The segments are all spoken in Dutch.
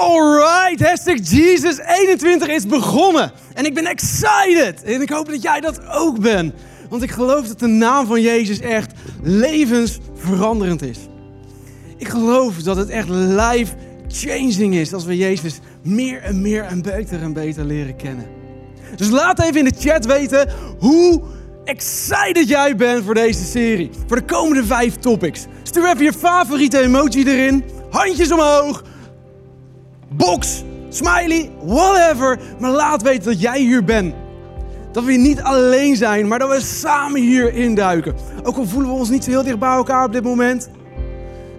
Alright, hashtag Jesus 21 is begonnen. En ik ben excited. En ik hoop dat jij dat ook bent. Want ik geloof dat de naam van Jezus echt levensveranderend is. Ik geloof dat het echt life-changing is als we Jezus meer en meer en beter en beter leren kennen. Dus laat even in de chat weten hoe excited jij bent voor deze serie. Voor de komende vijf topics. Stuur even je favoriete emoji erin. Handjes omhoog. Box, smiley, whatever. Maar laat weten dat jij hier bent. Dat we niet alleen zijn, maar dat we samen hier induiken. Ook al voelen we ons niet zo heel dicht bij elkaar op dit moment.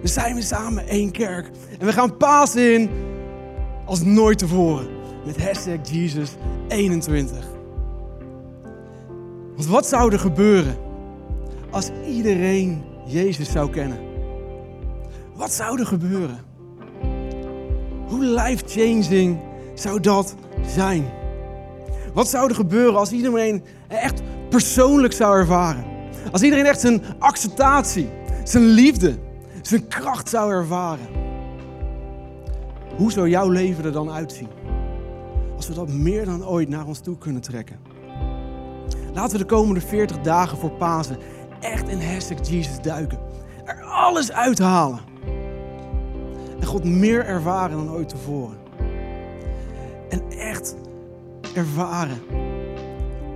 Dan zijn we samen één kerk. En we gaan Pasen in als nooit tevoren. Met hashtag Jesus 21. Want wat zou er gebeuren als iedereen Jezus zou kennen? Wat zou er gebeuren? Hoe life-changing zou dat zijn? Wat zou er gebeuren als iedereen echt persoonlijk zou ervaren? Als iedereen echt zijn acceptatie, zijn liefde, zijn kracht zou ervaren. Hoe zou jouw leven er dan uitzien? Als we dat meer dan ooit naar ons toe kunnen trekken. Laten we de komende 40 dagen voor Pasen echt in hashtag Jesus duiken. Er alles uithalen. En God meer ervaren dan ooit tevoren. En echt ervaren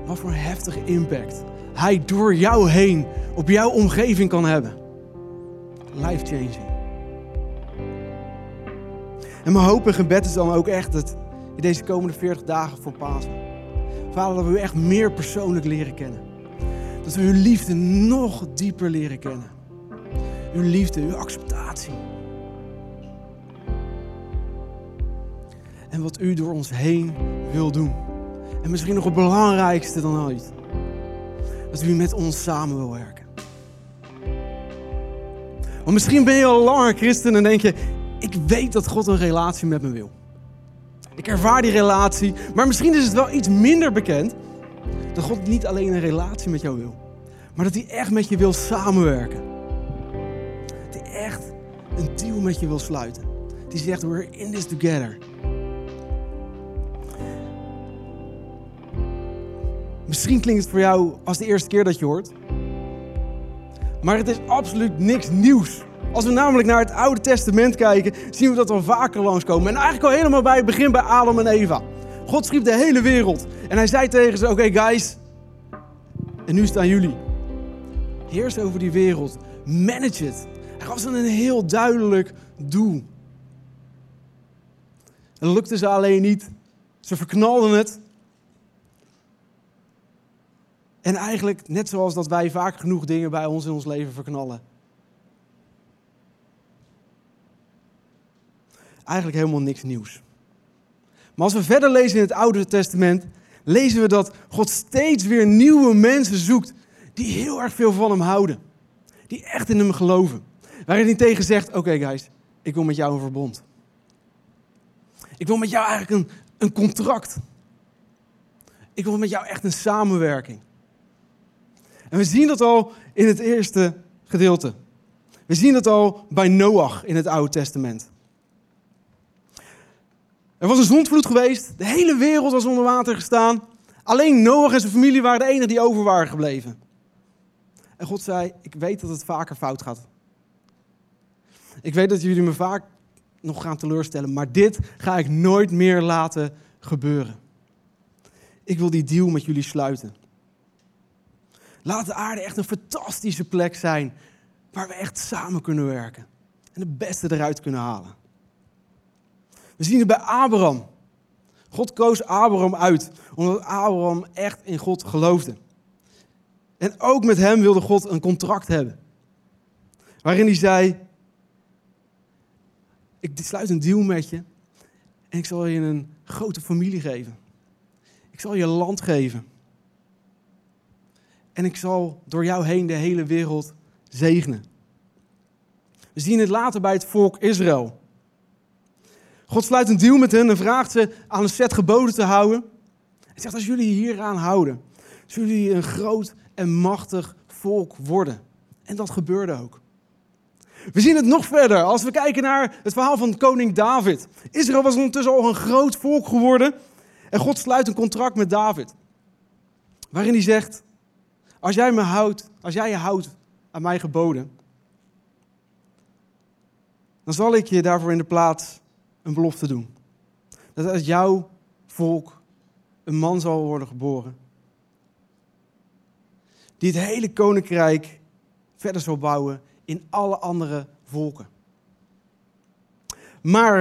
wat voor een heftige impact Hij door jou heen op jouw omgeving kan hebben. Life changing. En mijn hoop en gebed is dan ook echt dat in deze komende 40 dagen voor Pasen. Vader, dat we u echt meer persoonlijk leren kennen. Dat we uw liefde nog dieper leren kennen. Uw liefde, uw acceptatie. En wat u door ons heen wil doen. En misschien nog het belangrijkste dan ooit. Dat u met ons samen wil werken. Want misschien ben je al langer christen en denk je, ik weet dat God een relatie met me wil. Ik ervaar die relatie, maar misschien is het wel iets minder bekend dat God niet alleen een relatie met jou wil, maar dat hij echt met je wil samenwerken. Dat hij echt een deal met je wil sluiten. Die zegt, we're in this together. Misschien klinkt het voor jou als de eerste keer dat je hoort. Maar het is absoluut niks nieuws. Als we namelijk naar het Oude Testament kijken, zien we dat we vaker langskomen. En eigenlijk al helemaal bij het begin bij Adam en Eva. God schiep de hele wereld. En hij zei tegen ze, oké guys, en nu staan jullie. Heers over die wereld. Manage het. Hij gaf ze een heel duidelijk doel. Het lukte ze alleen niet. Ze verknalden het. En eigenlijk net zoals dat wij vaak genoeg dingen bij ons in ons leven verknallen. Eigenlijk helemaal niks nieuws. Maar als we verder lezen in het Oude Testament, lezen we dat God steeds weer nieuwe mensen zoekt die heel erg veel van hem houden. Die echt in hem geloven. Waarin hij tegen zegt, oké guys, ik wil met jou een verbond. Ik wil met jou eigenlijk een, een contract. Ik wil met jou echt een samenwerking. En we zien dat al in het eerste gedeelte. We zien dat al bij Noach in het Oude Testament. Er was een zondvloed geweest, de hele wereld was onder water gestaan. Alleen Noach en zijn familie waren de enigen die over waren gebleven. En God zei, ik weet dat het vaker fout gaat. Ik weet dat jullie me vaak nog gaan teleurstellen, maar dit ga ik nooit meer laten gebeuren. Ik wil die deal met jullie sluiten. Laat de aarde echt een fantastische plek zijn waar we echt samen kunnen werken en het beste eruit kunnen halen. We zien het bij Abraham. God koos Abraham uit omdat Abraham echt in God geloofde. En ook met hem wilde God een contract hebben. Waarin hij zei: Ik sluit een deal met je en ik zal je een grote familie geven. Ik zal je land geven. En ik zal door jou heen de hele wereld zegenen. We zien het later bij het volk Israël. God sluit een deal met hen en vraagt ze aan een set geboden te houden. Hij zegt, als jullie hieraan houden, zullen jullie een groot en machtig volk worden. En dat gebeurde ook. We zien het nog verder als we kijken naar het verhaal van koning David. Israël was ondertussen al een groot volk geworden. En God sluit een contract met David. Waarin hij zegt: Als jij me houdt, als jij je houdt aan mijn geboden, dan zal ik je daarvoor in de plaats een belofte doen. Dat uit jouw volk een man zal worden geboren. Die het hele koninkrijk verder zal bouwen in alle andere volken. Maar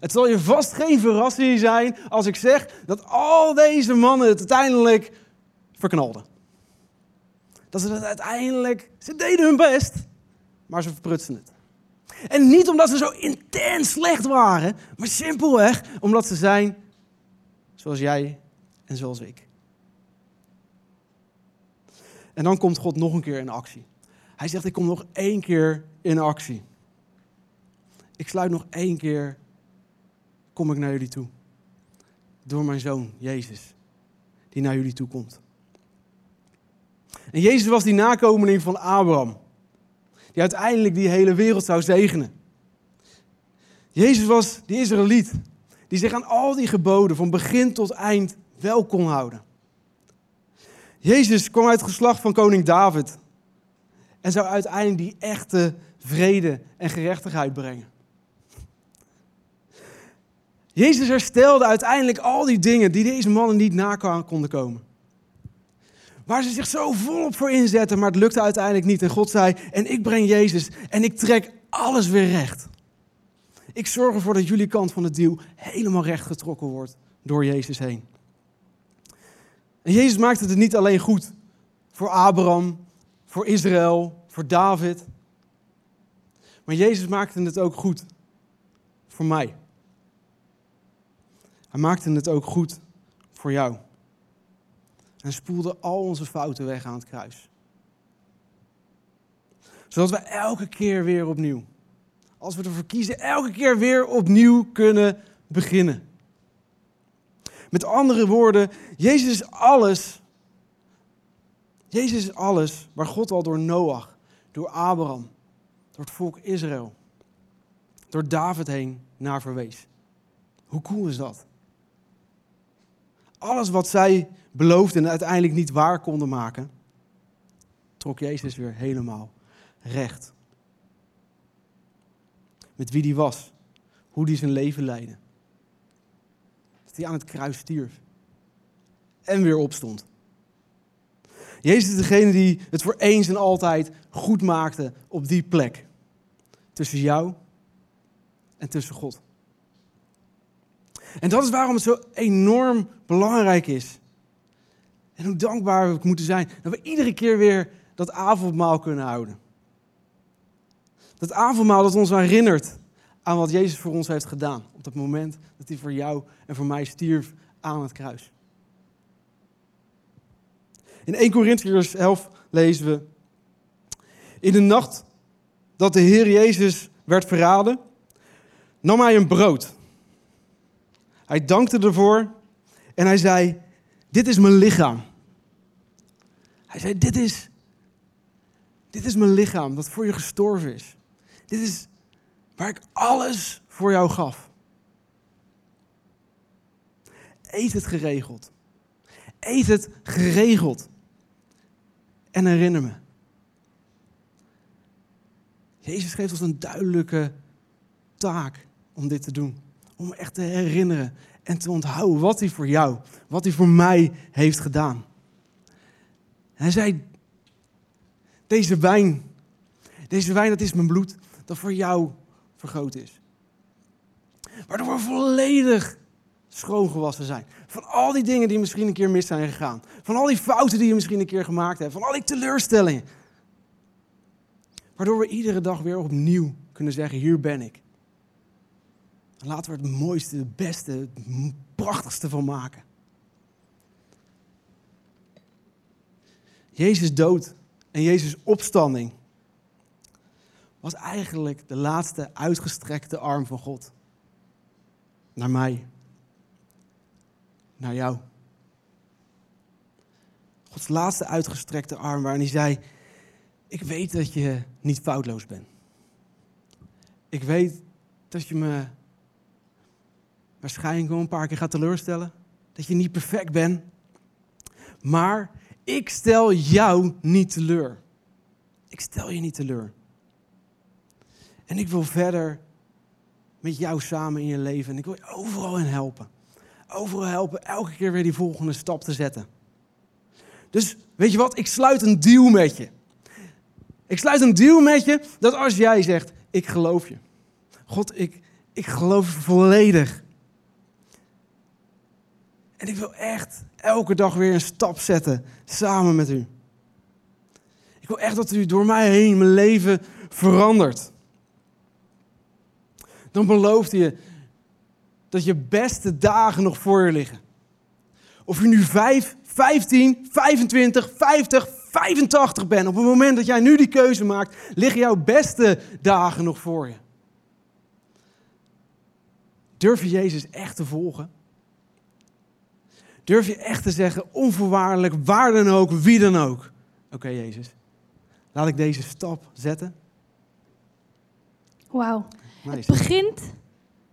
het zal je vast geen verrassing zijn als ik zeg dat al deze mannen het uiteindelijk verknalden. Dat ze het uiteindelijk, ze deden hun best, maar ze verprutsten het. En niet omdat ze zo intens slecht waren, maar simpelweg omdat ze zijn zoals jij en zoals ik. En dan komt God nog een keer in actie. Hij zegt, ik kom nog één keer in actie. Ik sluit nog één keer, kom ik naar jullie toe. Door mijn zoon, Jezus, die naar jullie toe komt. En Jezus was die nakomeling van Abraham die uiteindelijk die hele wereld zou zegenen. Jezus was die Israëliet die zich aan al die geboden van begin tot eind wel kon houden. Jezus kwam uit het geslacht van koning David en zou uiteindelijk die echte vrede en gerechtigheid brengen. Jezus herstelde uiteindelijk al die dingen die deze mannen niet na konden komen. Waar ze zich zo volop voor inzetten, maar het lukte uiteindelijk niet. En God zei, en ik breng Jezus en ik trek alles weer recht. Ik zorg ervoor dat jullie kant van het deal helemaal recht getrokken wordt door Jezus heen. En Jezus maakte het niet alleen goed voor Abraham, voor Israël, voor David. Maar Jezus maakte het ook goed voor mij. Hij maakte het ook goed voor jou en spoelde al onze fouten weg aan het kruis. Zodat we elke keer weer opnieuw, als we ervoor kiezen, elke keer weer opnieuw kunnen beginnen. Met andere woorden, Jezus is alles. Jezus is alles waar God al door Noach, door Abraham, door het volk Israël, door David heen naar verwees. Hoe cool is dat? Alles wat zij beloofden en uiteindelijk niet waar konden maken, trok Jezus weer helemaal recht. Met wie die was, hoe die zijn leven leidde. Dat hij aan het kruis stierf en weer opstond. Jezus is degene die het voor eens en altijd goed maakte op die plek. Tussen jou en tussen God. En dat is waarom het zo enorm belangrijk is en hoe dankbaar we moeten zijn dat we iedere keer weer dat avondmaal kunnen houden. Dat avondmaal dat ons herinnert aan wat Jezus voor ons heeft gedaan. Op het moment dat hij voor jou en voor mij stierf aan het kruis. In 1 Corinthiërs 11 lezen we. In de nacht dat de Heer Jezus werd verraden, nam hij een brood. Hij dankte ervoor en hij zei: Dit is mijn lichaam hij zei, dit is, dit is mijn lichaam dat voor je gestorven is. Dit is waar ik alles voor jou gaf. Eet het geregeld. Eet het geregeld. En herinner me. Jezus geeft ons een duidelijke taak om dit te doen. Om echt te herinneren en te onthouden wat hij voor jou, wat hij voor mij heeft gedaan. Hij zei, deze wijn, deze wijn dat is mijn bloed dat voor jou vergoten is. Waardoor we volledig schoongewassen zijn. Van al die dingen die misschien een keer mis zijn gegaan. Van al die fouten die je misschien een keer gemaakt hebt. Van al die teleurstellingen. Waardoor we iedere dag weer opnieuw kunnen zeggen, hier ben ik. Laten we het mooiste, het beste, het prachtigste van maken. Jezus dood en Jezus opstanding was eigenlijk de laatste uitgestrekte arm van God. Naar mij. Naar jou. Gods laatste uitgestrekte arm waarin hij zei, ik weet dat je niet foutloos bent. Ik weet dat je me waarschijnlijk wel een paar keer gaat teleurstellen. Dat je niet perfect bent. Maar ik stel jou niet teleur. Ik stel je niet teleur. En ik wil verder met jou samen in je leven. En ik wil je overal in helpen. Overal helpen, elke keer weer die volgende stap te zetten. Dus weet je wat, ik sluit een deal met je. Ik sluit een deal met je dat als jij zegt, ik geloof je. God, ik, ik geloof volledig. En ik wil echt elke dag weer een stap zetten samen met u. Ik wil echt dat u door mij heen mijn leven verandert. Dan belooft je dat je beste dagen nog voor je liggen. Of je nu 5, 15, 25, 50, 85 bent. Op het moment dat jij nu die keuze maakt, liggen jouw beste dagen nog voor je. Durf je Jezus echt te volgen? Durf je echt te zeggen, onvoorwaardelijk, waar dan ook, wie dan ook. Oké, Jezus, laat ik deze stap zetten. Wauw. Het begint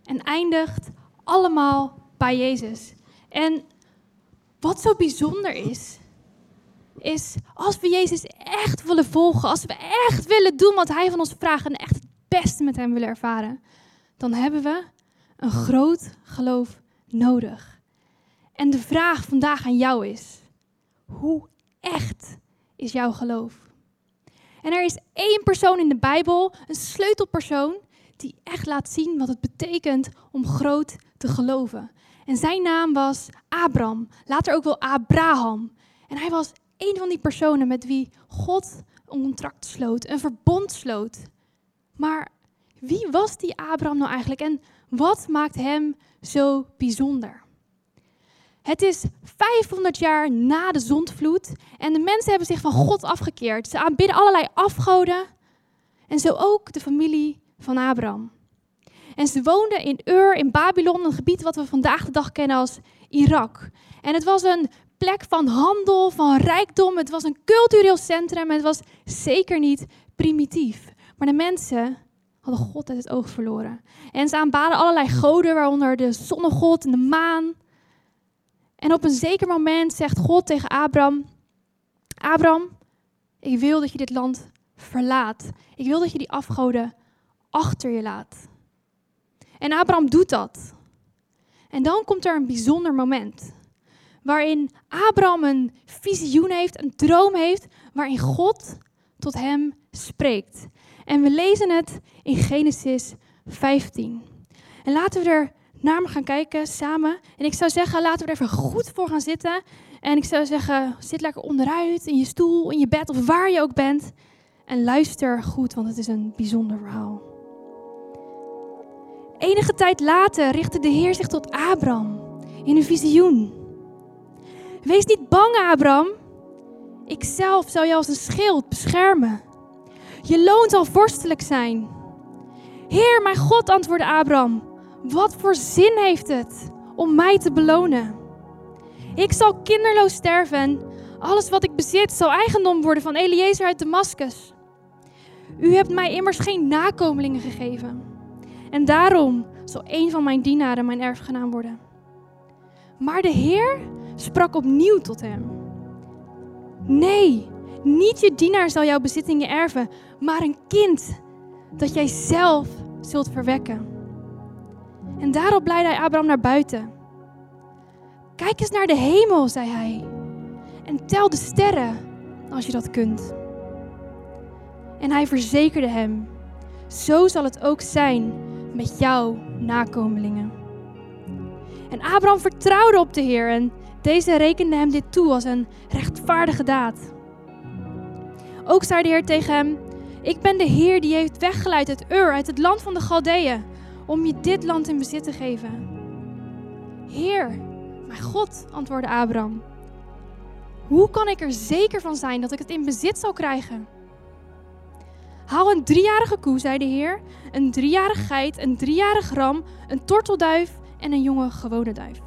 en eindigt allemaal bij Jezus. En wat zo bijzonder is, is als we Jezus echt willen volgen, als we echt willen doen wat Hij van ons vraagt en echt het beste met Hem willen ervaren, dan hebben we een groot geloof nodig. En de vraag vandaag aan jou is: hoe echt is jouw geloof? En er is één persoon in de Bijbel, een sleutelpersoon, die echt laat zien wat het betekent om groot te geloven. En zijn naam was Abram, later ook wel Abraham. En hij was een van die personen met wie God een contract sloot, een verbond sloot. Maar wie was die Abraham nou eigenlijk en wat maakt hem zo bijzonder? Het is 500 jaar na de zondvloed en de mensen hebben zich van God afgekeerd. Ze aanbidden allerlei afgoden en zo ook de familie van Abraham. En ze woonden in Ur in Babylon, een gebied wat we vandaag de dag kennen als Irak. En het was een plek van handel, van rijkdom. Het was een cultureel centrum en het was zeker niet primitief. Maar de mensen hadden God uit het oog verloren. En ze aanbaden allerlei goden, waaronder de zonnegod en de maan. En op een zeker moment zegt God tegen Abraham: Abraham, ik wil dat je dit land verlaat. Ik wil dat je die afgoden achter je laat. En Abraham doet dat. En dan komt er een bijzonder moment. Waarin Abraham een visioen heeft, een droom heeft, waarin God tot hem spreekt. En we lezen het in Genesis 15. En laten we er naar me gaan kijken samen. En ik zou zeggen, laten we er even goed voor gaan zitten. En ik zou zeggen, zit lekker onderuit, in je stoel, in je bed of waar je ook bent. En luister goed, want het is een bijzonder verhaal. Enige tijd later richtte de Heer zich tot Abraham in een visioen. Wees niet bang, Abraham. Ik zelf zal je als een schild beschermen. Je loon zal vorstelijk zijn. Heer, mijn God, antwoordde Abraham. Wat voor zin heeft het om mij te belonen? Ik zal kinderloos sterven en alles wat ik bezit zal eigendom worden van Eliezer uit Damascus. U hebt mij immers geen nakomelingen gegeven. En daarom zal een van mijn dienaren mijn erfgenaam worden. Maar de Heer sprak opnieuw tot hem. Nee, niet je dienaar zal jouw bezittingen erven, maar een kind dat jij zelf zult verwekken. En daarop leidde hij Abraham naar buiten. Kijk eens naar de hemel, zei hij, en tel de sterren als je dat kunt. En hij verzekerde hem: Zo zal het ook zijn met jouw nakomelingen. En Abraham vertrouwde op de Heer en deze rekende hem dit toe als een rechtvaardige daad. Ook zei de Heer tegen hem: Ik ben de Heer die je heeft weggeleid uit Ur, uit het land van de Galdeeën, om je dit land in bezit te geven. Heer, mijn God, antwoordde Abraham. Hoe kan ik er zeker van zijn dat ik het in bezit zal krijgen? Haal een driejarige koe, zei de Heer, een driejarige geit, een driejarig ram, een tortelduif en een jonge gewone duif.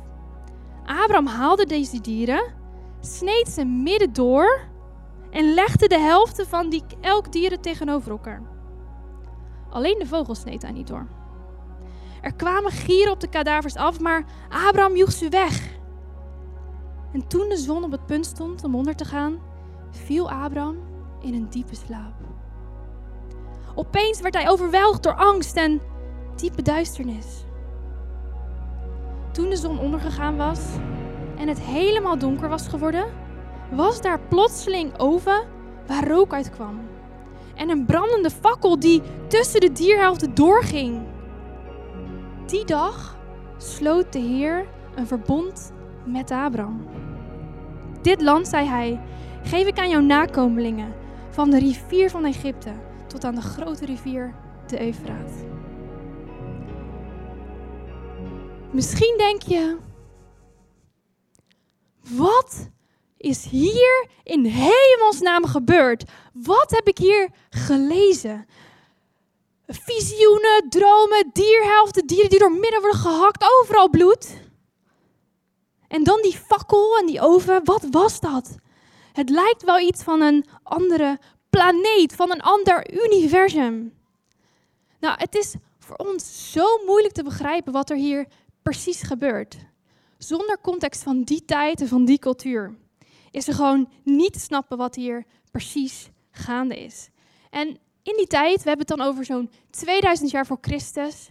Abraham haalde deze dieren, sneed ze midden door en legde de helft van die elk dieren tegenover elkaar. Alleen de vogels sneed hij niet door. Er kwamen gieren op de kadavers af, maar Abraham joeg ze weg. En toen de zon op het punt stond om onder te gaan, viel Abraham in een diepe slaap. Opeens werd hij overweldigd door angst en diepe duisternis. Toen de zon ondergegaan was en het helemaal donker was geworden, was daar plotseling oven waar rook uitkwam. En een brandende fakkel die tussen de dierhelften doorging. Die dag sloot de Heer een verbond met Abraham. Dit land, zei hij, geef ik aan jouw nakomelingen, van de rivier van Egypte tot aan de grote rivier de Eufraat. Misschien denk je, wat is hier in hemelsnaam gebeurd? Wat heb ik hier gelezen? Visioenen, dromen, dierhelften, dieren die door midden worden gehakt, overal bloed. En dan die fakkel en die oven, wat was dat? Het lijkt wel iets van een andere planeet, van een ander universum. Nou, het is voor ons zo moeilijk te begrijpen wat er hier precies gebeurt. Zonder context van die tijd en van die cultuur is er gewoon niet te snappen wat hier precies gaande is. En in die tijd, we hebben het dan over zo'n 2000 jaar voor Christus,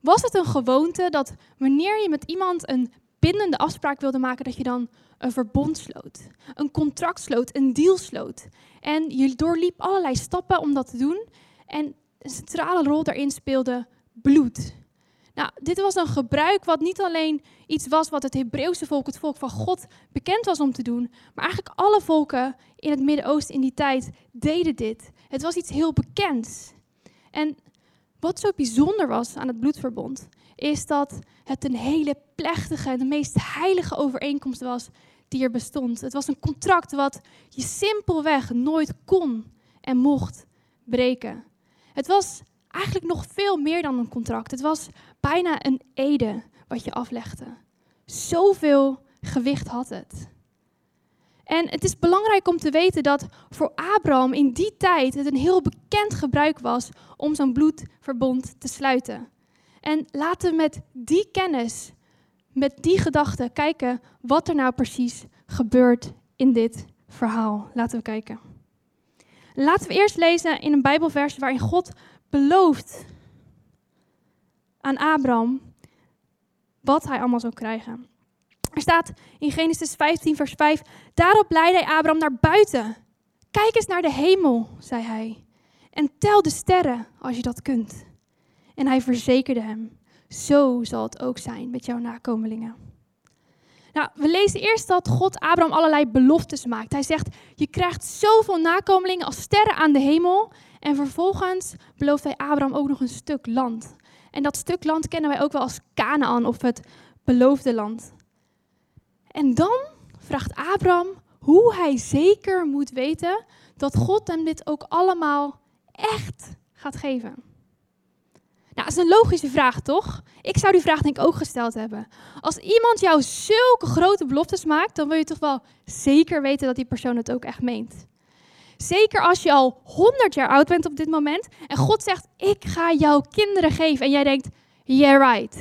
was het een gewoonte dat wanneer je met iemand een bindende afspraak wilde maken, dat je dan een verbond sloot, een contract sloot, een deal sloot. En je doorliep allerlei stappen om dat te doen. En een centrale rol daarin speelde bloed. Nou, dit was een gebruik wat niet alleen iets was wat het Hebreeuwse volk, het volk van God, bekend was om te doen, maar eigenlijk alle volken in het Midden-Oosten in die tijd deden dit. Het was iets heel bekends. En wat zo bijzonder was aan het bloedverbond, is dat het een hele plechtige, de meest heilige overeenkomst was die er bestond. Het was een contract wat je simpelweg nooit kon en mocht breken. Het was eigenlijk nog veel meer dan een contract. Het was bijna een ede wat je aflegde. Zoveel gewicht had het. En het is belangrijk om te weten dat voor Abraham in die tijd het een heel bekend gebruik was om zo'n bloedverbond te sluiten. En laten we met die kennis, met die gedachte kijken wat er nou precies gebeurt in dit verhaal. Laten we kijken. Laten we eerst lezen in een Bijbelvers waarin God belooft aan Abraham wat hij allemaal zou krijgen. Er staat in Genesis 15, vers 5: Daarop leidde hij Abraham naar buiten. Kijk eens naar de hemel, zei hij, en tel de sterren als je dat kunt. En hij verzekerde hem: Zo zal het ook zijn met jouw nakomelingen. Nou, we lezen eerst dat God Abraham allerlei beloftes maakt. Hij zegt: Je krijgt zoveel nakomelingen als sterren aan de hemel. En vervolgens belooft hij Abraham ook nog een stuk land. En dat stuk land kennen wij ook wel als Canaan of het beloofde land. En dan vraagt Abraham hoe hij zeker moet weten dat God hem dit ook allemaal echt gaat geven. Nou, dat is een logische vraag, toch? Ik zou die vraag denk ik ook gesteld hebben. Als iemand jou zulke grote beloftes maakt, dan wil je toch wel zeker weten dat die persoon het ook echt meent. Zeker als je al 100 jaar oud bent op dit moment en God zegt: Ik ga jouw kinderen geven. En jij denkt: Yeah, right.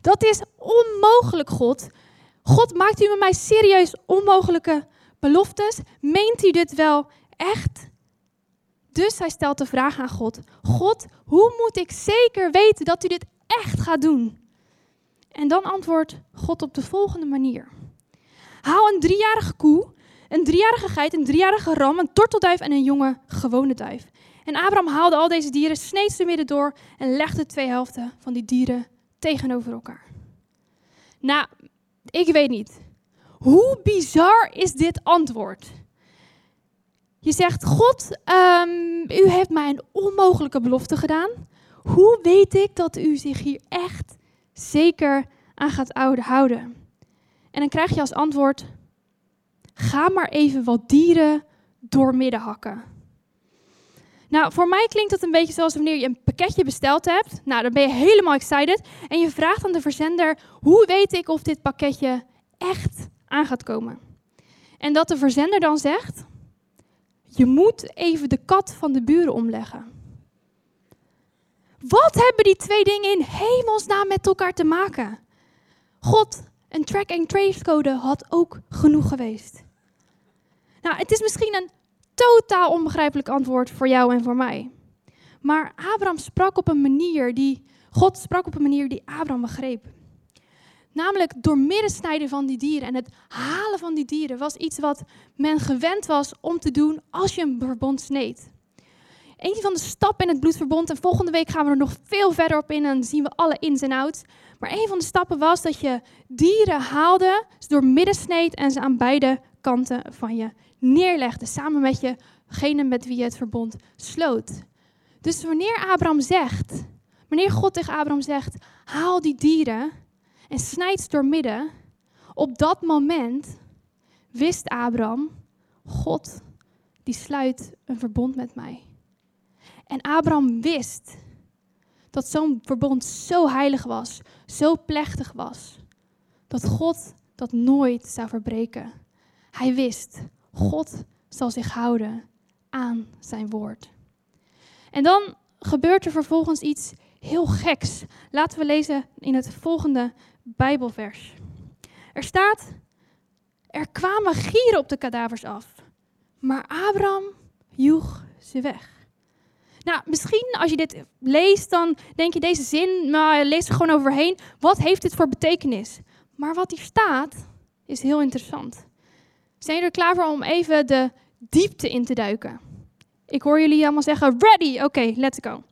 Dat is onmogelijk, God. God maakt u met mij serieus onmogelijke beloftes. Meent u dit wel echt? Dus hij stelt de vraag aan God: God, hoe moet ik zeker weten dat u dit echt gaat doen? En dan antwoordt God op de volgende manier: Haal een driejarige koe een driejarige geit, een driejarige ram, een tortelduif en een jonge gewone duif. En Abraham haalde al deze dieren, sneed ze midden door en legde twee helften van die dieren tegenover elkaar. Nou, ik weet niet. Hoe bizar is dit antwoord? Je zegt, God, um, u heeft mij een onmogelijke belofte gedaan. Hoe weet ik dat u zich hier echt zeker aan gaat houden? En dan krijg je als antwoord, ga maar even wat dieren doormidden hakken. Nou, voor mij klinkt dat een beetje zoals wanneer je een pakketje besteld hebt. Nou, dan ben je helemaal excited. En je vraagt aan de verzender, hoe weet ik of dit pakketje echt aan gaat komen? En dat de verzender dan zegt, je moet even de kat van de buren omleggen. Wat hebben die twee dingen in hemelsnaam met elkaar te maken? God, een track-and-trace code had ook genoeg geweest. Nou, het is misschien een totaal onbegrijpelijk antwoord voor jou en voor mij. Maar Abraham sprak op een manier die, God sprak op een manier die Abraham begreep. Namelijk door middensnijden van die dieren en het halen van die dieren was iets wat men gewend was om te doen als je een verbond sneed. Een van de stappen in het bloedverbond, en volgende week gaan we er nog veel verder op in en zien we alle ins en outs. Maar een van de stappen was dat je dieren haalde, ze door midden sneed en ze aan beide kanten van je neerlegde, samen met jegene met wie je het verbond sloot. Dus wanneer Abraham zegt, wanneer God tegen Abraham zegt, haal die dieren en snijd ze door midden, op dat moment wist Abraham, God die sluit een verbond met mij. En Abraham wist dat zo'n verbond zo heilig was, zo plechtig was, dat God dat nooit zou verbreken. Hij wist, God zal zich houden aan zijn woord. En dan gebeurt er vervolgens iets heel geks. Laten we lezen in het volgende Bijbelvers. Er staat: Er kwamen gieren op de kadavers af, maar Abraham joeg ze weg. Nou, misschien als je dit leest, dan denk je deze zin, maar lees er gewoon overheen. Wat heeft dit voor betekenis? Maar wat hier staat, is heel interessant. Zijn jullie er klaar voor om even de diepte in te duiken? Ik hoor jullie allemaal zeggen, ready, oké, let's go.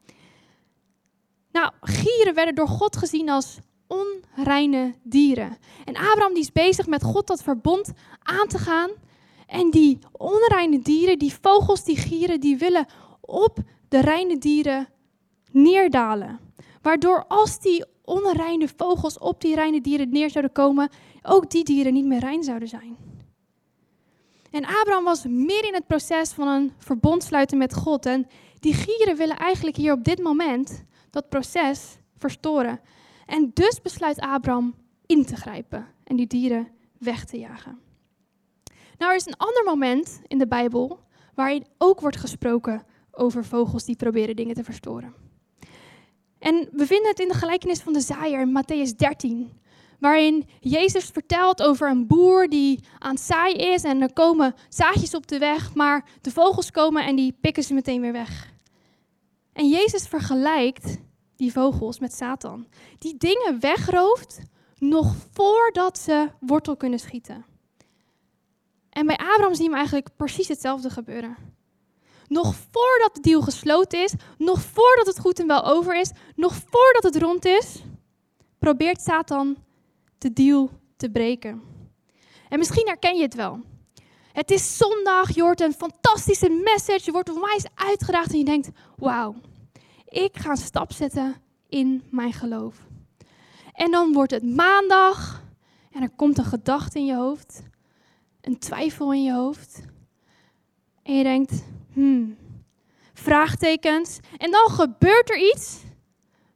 Nou, gieren werden door God gezien als onreine dieren. En Abraham die is bezig met God dat verbond aan te gaan. En die onreine dieren, die vogels, die gieren, die willen op de reine dieren neerdalen. Waardoor als die onreine vogels op die reine dieren neer zouden komen, ook die dieren niet meer rein zouden zijn. En Abraham was meer in het proces van een verbond sluiten met God. En die gieren willen eigenlijk hier op dit moment dat proces verstoren. En dus besluit Abraham in te grijpen en die dieren weg te jagen. Nou, er is een ander moment in de Bijbel waarin ook wordt gesproken over vogels die proberen dingen te verstoren. En we vinden het in de gelijkenis van de zaaier in Matthäus 13, waarin Jezus vertelt over een boer die aan zaaien is en er komen zaadjes op de weg, maar de vogels komen en die pikken ze meteen weer weg. En Jezus vergelijkt die vogels met Satan, die dingen wegrooft nog voordat ze wortel kunnen schieten. En bij Abraham zien we eigenlijk precies hetzelfde gebeuren. Nog voordat de deal gesloten is, nog voordat het goed en wel over is, nog voordat het rond is, probeert Satan de deal te breken. En misschien herken je het wel. Het is zondag, je hoort een fantastische message, je wordt onwijs uitgedaagd en je denkt, wauw, ik ga een stap zetten in mijn geloof. En dan wordt het maandag en er komt een gedachte in je hoofd, een twijfel in je hoofd. En je denkt, hmm, vraagtekens. En dan gebeurt er iets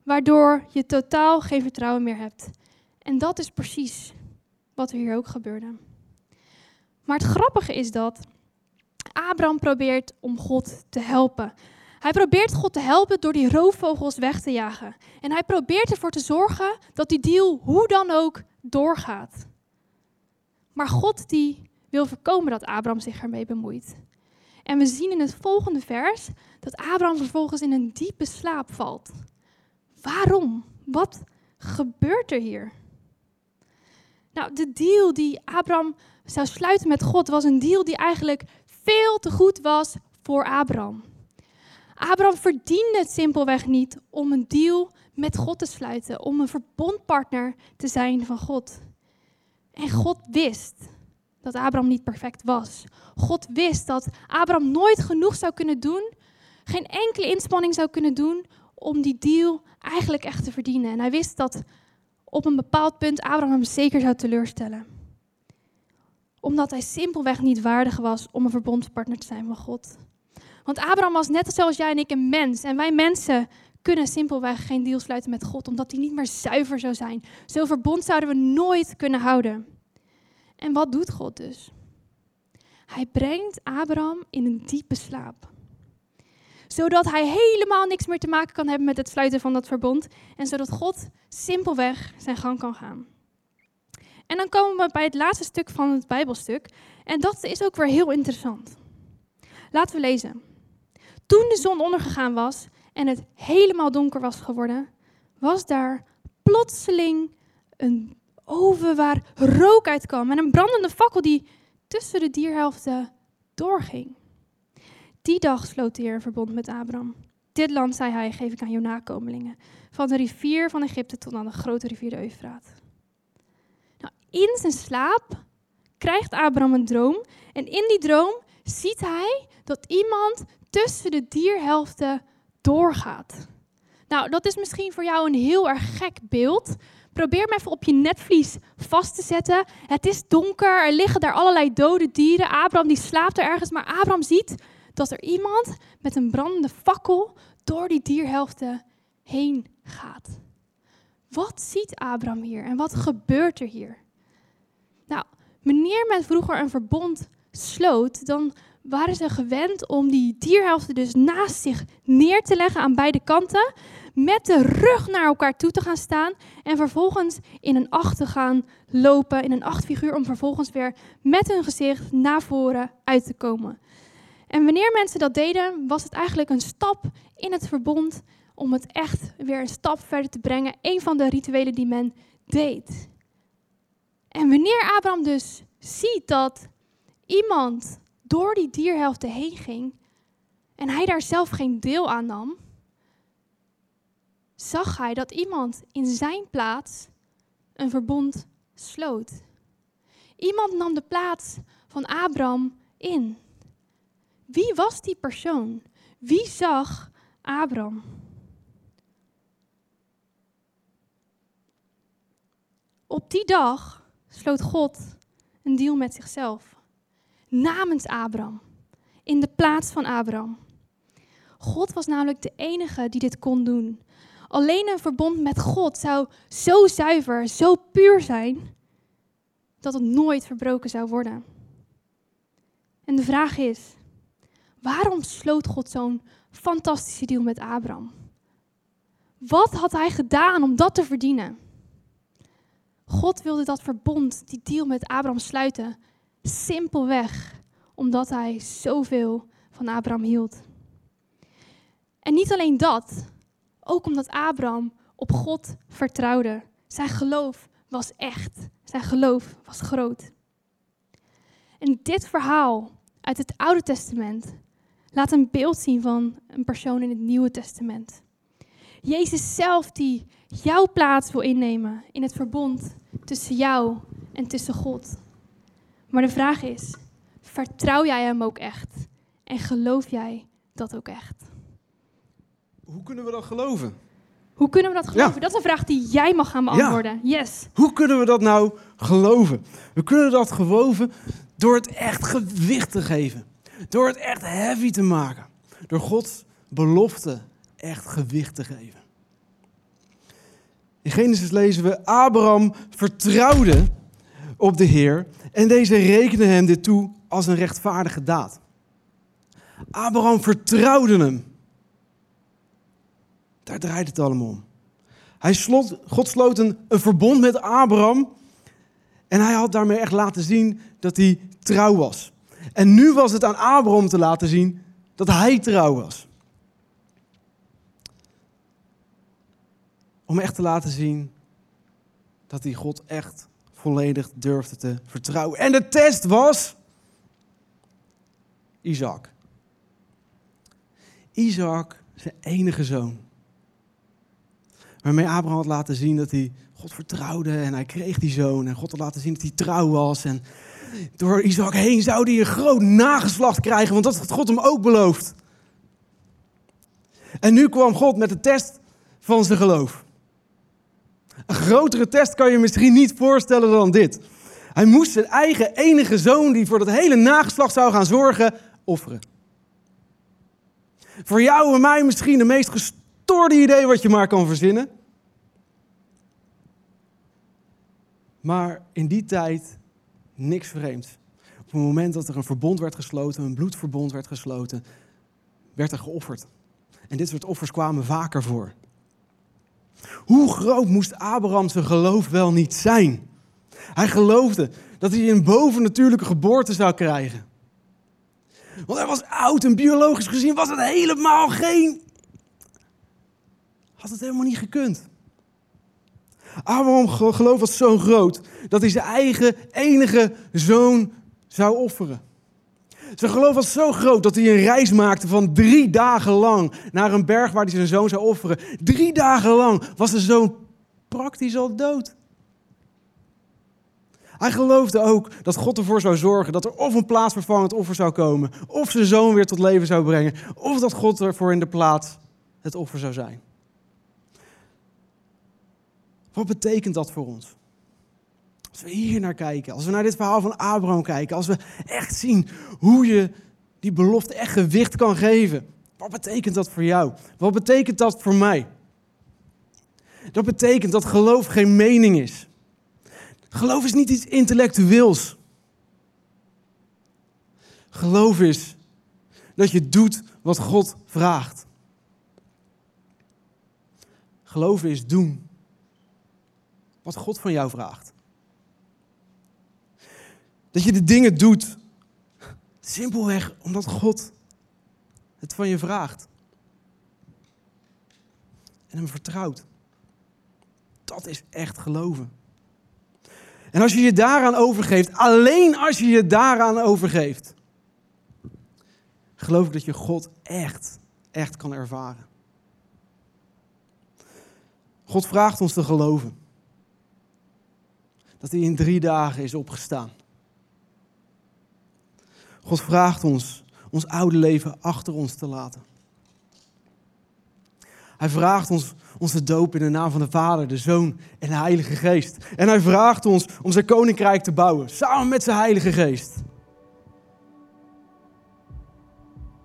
waardoor je totaal geen vertrouwen meer hebt. En dat is precies wat er hier ook gebeurde. Maar het grappige is dat Abraham probeert om God te helpen. Hij probeert God te helpen door die roofvogels weg te jagen. En hij probeert ervoor te zorgen dat die deal hoe dan ook doorgaat. Maar God die wil voorkomen dat Abraham zich ermee bemoeit. En we zien in het volgende vers dat Abraham vervolgens in een diepe slaap valt. Waarom? Wat gebeurt er hier? Nou, de deal die Abraham zou sluiten met God was een deal die eigenlijk veel te goed was voor Abraham. Abraham verdiende het simpelweg niet om een deal met God te sluiten, om een verbondpartner te zijn van God. En God wist dat Abraham niet perfect was. God wist dat Abraham nooit genoeg zou kunnen doen, geen enkele inspanning zou kunnen doen om die deal eigenlijk echt te verdienen. En hij wist dat op een bepaald punt Abraham zeker zou teleurstellen. Omdat hij simpelweg niet waardig was om een verbondspartner te zijn van God. Want Abraham was net zoals jij en ik een mens. En wij mensen kunnen simpelweg geen deal sluiten met God, omdat hij niet meer zuiver zou zijn. Zo'n verbond zouden we nooit kunnen houden. En wat doet God dus? Hij brengt Abraham in een diepe slaap. Zodat hij helemaal niks meer te maken kan hebben met het sluiten van dat verbond. En zodat God simpelweg zijn gang kan gaan. En dan komen we bij het laatste stuk van het Bijbelstuk. En dat is ook weer heel interessant. Laten we lezen. Toen de zon ondergegaan was en het helemaal donker was geworden, was daar plotseling een oven waar rook uitkwam en een brandende fakkel die tussen de dierhelften doorging. Die dag sloot de verbond met Abraham. Dit land, zei hij, geef ik aan jouw nakomelingen. Van de rivier van Egypte tot aan de grote rivier de Eufraat. Nou, in zijn slaap krijgt Abraham een droom. En in die droom ziet hij dat iemand tussen de dierhelften doorgaat. Nou, dat is misschien voor jou een heel erg gek beeld. Probeer hem even op je netvlies vast te zetten. Het is donker, er liggen daar allerlei dode dieren. Abraham die slaapt er ergens, maar Abraham ziet dat er iemand met een brandende fakkel door die dierhelften heen gaat. Wat ziet Abraham hier en wat gebeurt er hier? Nou, wanneer men vroeger een verbond sloot, dan waren ze gewend om die dierhelften dus naast zich neer te leggen aan beide kanten, met de rug naar elkaar toe te gaan staan en vervolgens in een acht te gaan lopen, in een achtfiguur, om vervolgens weer met hun gezicht naar voren uit te komen. En wanneer mensen dat deden, was het eigenlijk een stap in het verbond om het echt weer een stap verder te brengen. Een van de rituelen die men deed. En wanneer Abraham dus ziet dat iemand door die dierhelften heen ging en hij daar zelf geen deel aan nam, zag hij dat iemand in zijn plaats een verbond sloot. Iemand nam de plaats van Abraham in. Wie was die persoon? Wie zag Abraham? Op die dag sloot God een deal met zichzelf. Namens Abraham. In de plaats van Abraham. God was namelijk de enige die dit kon doen. Alleen een verbond met God zou zo zuiver, zo puur zijn, dat het nooit verbroken zou worden. En de vraag is, waarom sloot God zo'n fantastische deal met Abraham? Wat had hij gedaan om dat te verdienen? God wilde dat verbond, die deal met Abraham sluiten, simpelweg omdat hij zoveel van Abraham hield. En niet alleen dat, ook omdat Abraham op God vertrouwde. Zijn geloof was echt. Zijn geloof was groot. En dit verhaal uit het Oude Testament laat een beeld zien van een persoon in het Nieuwe Testament. Jezus zelf die jouw plaats wil innemen in het verbond tussen jou en tussen God. Maar de vraag is, vertrouw jij hem ook echt? En geloof jij dat ook echt? Hoe kunnen we dat geloven? Hoe kunnen we dat geloven? Dat is een vraag die jij mag gaan beantwoorden. Yes. Hoe kunnen we dat nou geloven? We kunnen dat geloven door het echt gewicht te geven. Door het echt heavy te maken. Door Gods belofte echt gewicht te geven. In Genesis lezen we: Abraham vertrouwde op de Heer en deze rekende hem dit toe als een rechtvaardige daad. Abraham vertrouwde hem. Daar draait het allemaal om. Hij slot, God sloot een, een verbond met Abraham. En hij had daarmee echt laten zien dat hij trouw was. En nu was het aan Abraham te laten zien dat hij trouw was. Om echt te laten zien dat hij God echt volledig durfde te vertrouwen. En de test was Isaac. Isaac, zijn enige zoon. Waarmee Abraham had laten zien dat hij God vertrouwde en hij kreeg die zoon. En God had laten zien dat hij trouw was. En door Isaac heen zou hij een groot nageslacht krijgen, want dat had God hem ook beloofd. En nu kwam God met de test van zijn geloof. Een grotere test kan je misschien niet voorstellen dan dit. Hij moest zijn eigen enige zoon, die voor dat hele nageslacht zou gaan zorgen, offeren. Voor jou en mij misschien de meest gestoorde idee wat je maar kan verzinnen. Maar in die tijd niks vreemds. Op het moment dat er een verbond werd gesloten, een bloedverbond werd gesloten, werd er geofferd. En dit soort offers kwamen vaker voor. Hoe groot moest Abraham zijn geloof wel niet zijn? Hij geloofde dat hij een bovennatuurlijke geboorte zou krijgen. Want hij was oud en biologisch gezien was het helemaal geen. Had het helemaal niet gekund. Abraham geloof was zo groot dat hij zijn eigen enige zoon zou offeren. Zijn geloof was zo groot dat hij een reis maakte van drie dagen lang naar een berg waar hij zijn zoon zou offeren. Drie dagen lang was de zoon praktisch al dood. Hij geloofde ook dat God ervoor zou zorgen dat er of een plaatsvervangend offer zou komen, of zijn zoon weer tot leven zou brengen, of dat God ervoor in de plaats het offer zou zijn. Wat betekent dat voor ons? Als we hier naar kijken, als we naar dit verhaal van Abraham kijken, als we echt zien hoe je die belofte echt gewicht kan geven. Wat betekent dat voor jou? Wat betekent dat voor mij? Dat betekent dat geloof geen mening is. Geloof is niet iets intellectueels. Geloof is dat je doet wat God vraagt. Geloven is doen wat God van jou vraagt. Dat je de dingen doet simpelweg omdat God het van je vraagt. En hem vertrouwt. Dat is echt geloven. En als je je daaraan overgeeft, alleen als je je daaraan overgeeft, geloof ik dat je God echt, echt kan ervaren. God vraagt ons te geloven dat hij in drie dagen is opgestaan. God vraagt ons ons oude leven achter ons te laten. Hij vraagt ons onze doop in de naam van de Vader, de Zoon en de Heilige Geest. En hij vraagt ons om zijn koninkrijk te bouwen, samen met zijn Heilige Geest.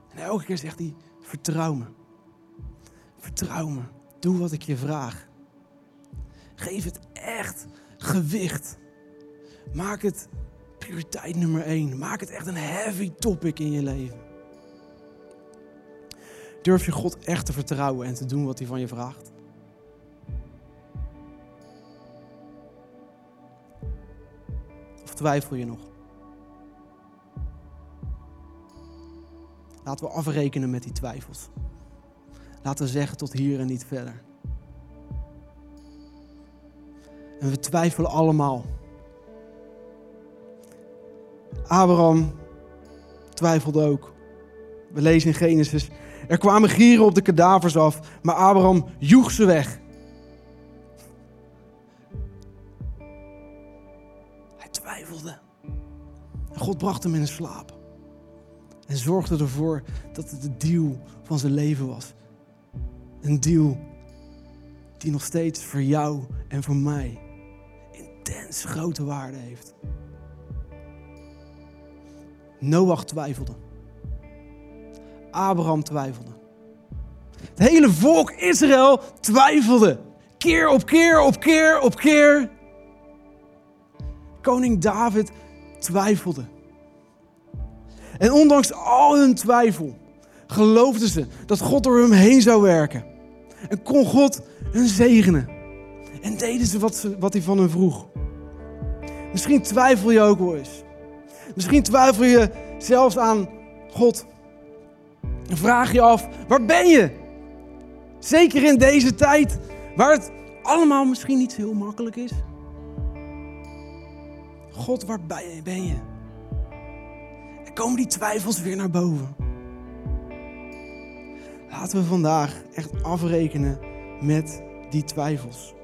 En elke keer zegt hij, vertrouw me. Vertrouw me. Doe wat ik je vraag. Geef het echt gewicht. Maak het prioriteit nummer één. Maak het echt een heavy topic in je leven. Durf je God echt te vertrouwen en te doen wat hij van je vraagt? Of twijfel je nog? Laten we afrekenen met die twijfels. Laten we zeggen tot hier en niet verder. En we twijfelen allemaal. Abraham twijfelde ook. We lezen in Genesis. Er kwamen gieren op de kadavers af, maar Abraham joeg ze weg. Hij twijfelde. En God bracht hem in een slaap. En zorgde ervoor dat het de deal van zijn leven was. Een deal die nog steeds voor jou en voor mij intens grote waarde heeft. Noach twijfelde. Abraham twijfelde. Het hele volk Israël twijfelde. Keer op keer op keer op keer. Koning David twijfelde. En ondanks al hun twijfel geloofden ze dat God door hem heen zou werken. En kon God hun zegenen. En deden ze wat, ze, wat hij van hen vroeg. Misschien twijfel je ook wel eens. Misschien twijfel je zelfs aan God. En vraag je af, waar ben je? Zeker in deze tijd, waar het allemaal misschien niet heel makkelijk is. God, waar ben je? En komen die twijfels weer naar boven. Laten we vandaag echt afrekenen met die twijfels.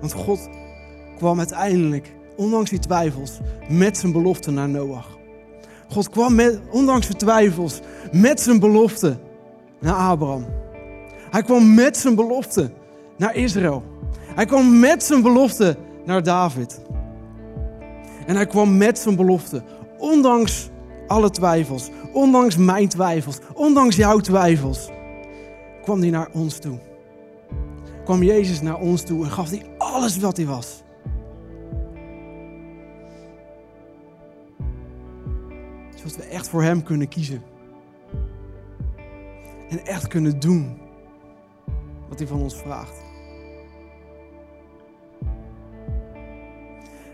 Want God kwam uiteindelijk, ondanks die twijfels, met zijn belofte naar Noach. God kwam met, ondanks de twijfels met zijn belofte naar Abraham. Hij kwam met zijn belofte naar Israël. Hij kwam met zijn belofte naar David. En hij kwam met zijn belofte, ondanks alle twijfels, ondanks mijn twijfels, ondanks jouw twijfels, kwam hij naar ons toe. Kwam Jezus naar ons toe en gaf hij alles wat hij was. Zodat we echt voor Hem kunnen kiezen. En echt kunnen doen wat Hij van ons vraagt.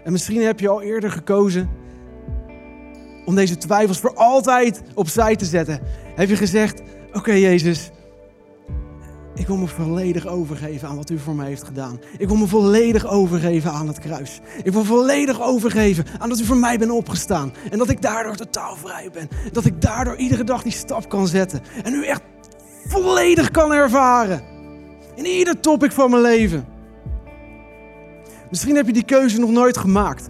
En misschien heb je al eerder gekozen om deze twijfels voor altijd opzij te zetten. Heb je gezegd: Oké, Jezus, ik wil me volledig overgeven aan wat u voor mij heeft gedaan. Ik wil me volledig overgeven aan het kruis. Ik wil volledig overgeven aan dat u voor mij bent opgestaan. En dat ik daardoor totaal vrij ben. Dat ik daardoor iedere dag die stap kan zetten. En u echt volledig kan ervaren. In ieder topic van mijn leven. Misschien heb je die keuze nog nooit gemaakt.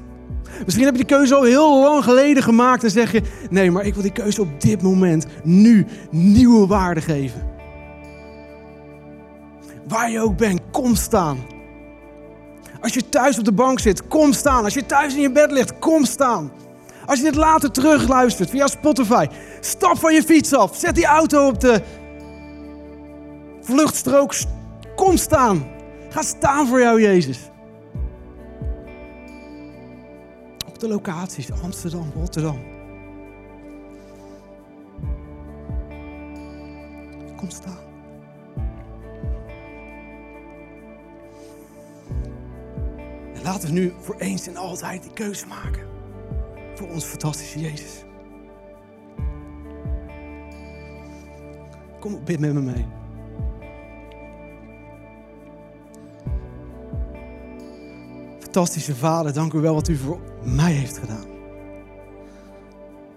Misschien heb je die keuze al heel lang geleden gemaakt en zeg je: nee, maar ik wil die keuze op dit moment, nu, nieuwe waarde geven. Waar je ook bent, kom staan. Als je thuis op de bank zit, kom staan. Als je thuis in je bed ligt, kom staan. Als je dit later terugluistert via Spotify, stap van je fiets af. Zet die auto op de vluchtstrook. Kom staan. Ga staan voor jou, Jezus. Op de locaties, Amsterdam, Rotterdam. Kom staan. Laten we nu voor eens en altijd die keuze maken. Voor ons fantastische Jezus. Kom, bid met me mee. Fantastische Vader, dank u wel wat u voor mij heeft gedaan.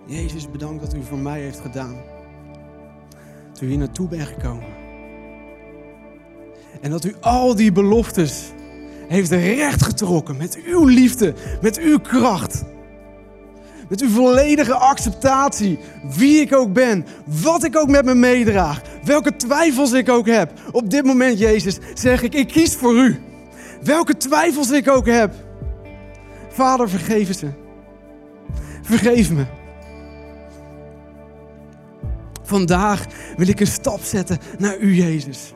Jezus, bedankt wat u voor mij heeft gedaan. Dat u hier naartoe bent gekomen. En dat u al die beloftes heeft rechtgetrokken met uw liefde, met uw kracht. Met uw volledige acceptatie, wie ik ook ben, wat ik ook met me meedraag, welke twijfels ik ook heb. Op dit moment, Jezus, zeg ik, ik kies voor u. Welke twijfels ik ook heb. Vader, vergeef ze. Vergeef me. Vandaag wil ik een stap zetten naar u, Jezus.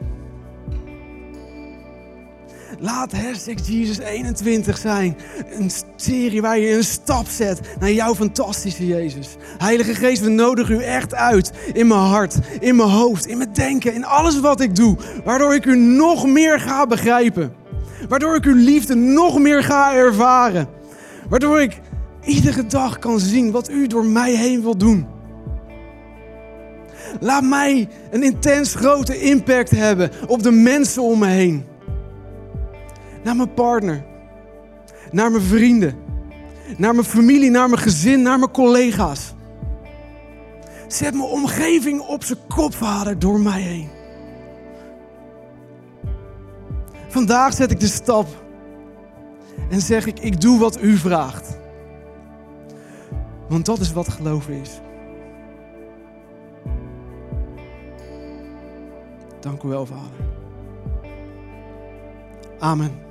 Laat Hashtag Jesus 21 zijn. Een serie waar je een stap zet naar jouw fantastische Jezus. Heilige Geest, we nodigen u echt uit in mijn hart, in mijn hoofd, in mijn denken, in alles wat ik doe. Waardoor ik u nog meer ga begrijpen. Waardoor ik uw liefde nog meer ga ervaren. Waardoor ik iedere dag kan zien wat u door mij heen wil doen. Laat mij een intens grote impact hebben op de mensen om me heen. Naar mijn partner. Naar mijn vrienden. Naar mijn familie, naar mijn gezin, naar mijn collega's. Zet mijn omgeving op zijn kop, vader, door mij heen. Vandaag zet ik de stap en zeg ik, ik doe wat u vraagt. Want dat is wat geloven is. Dank u wel, Vader. Amen.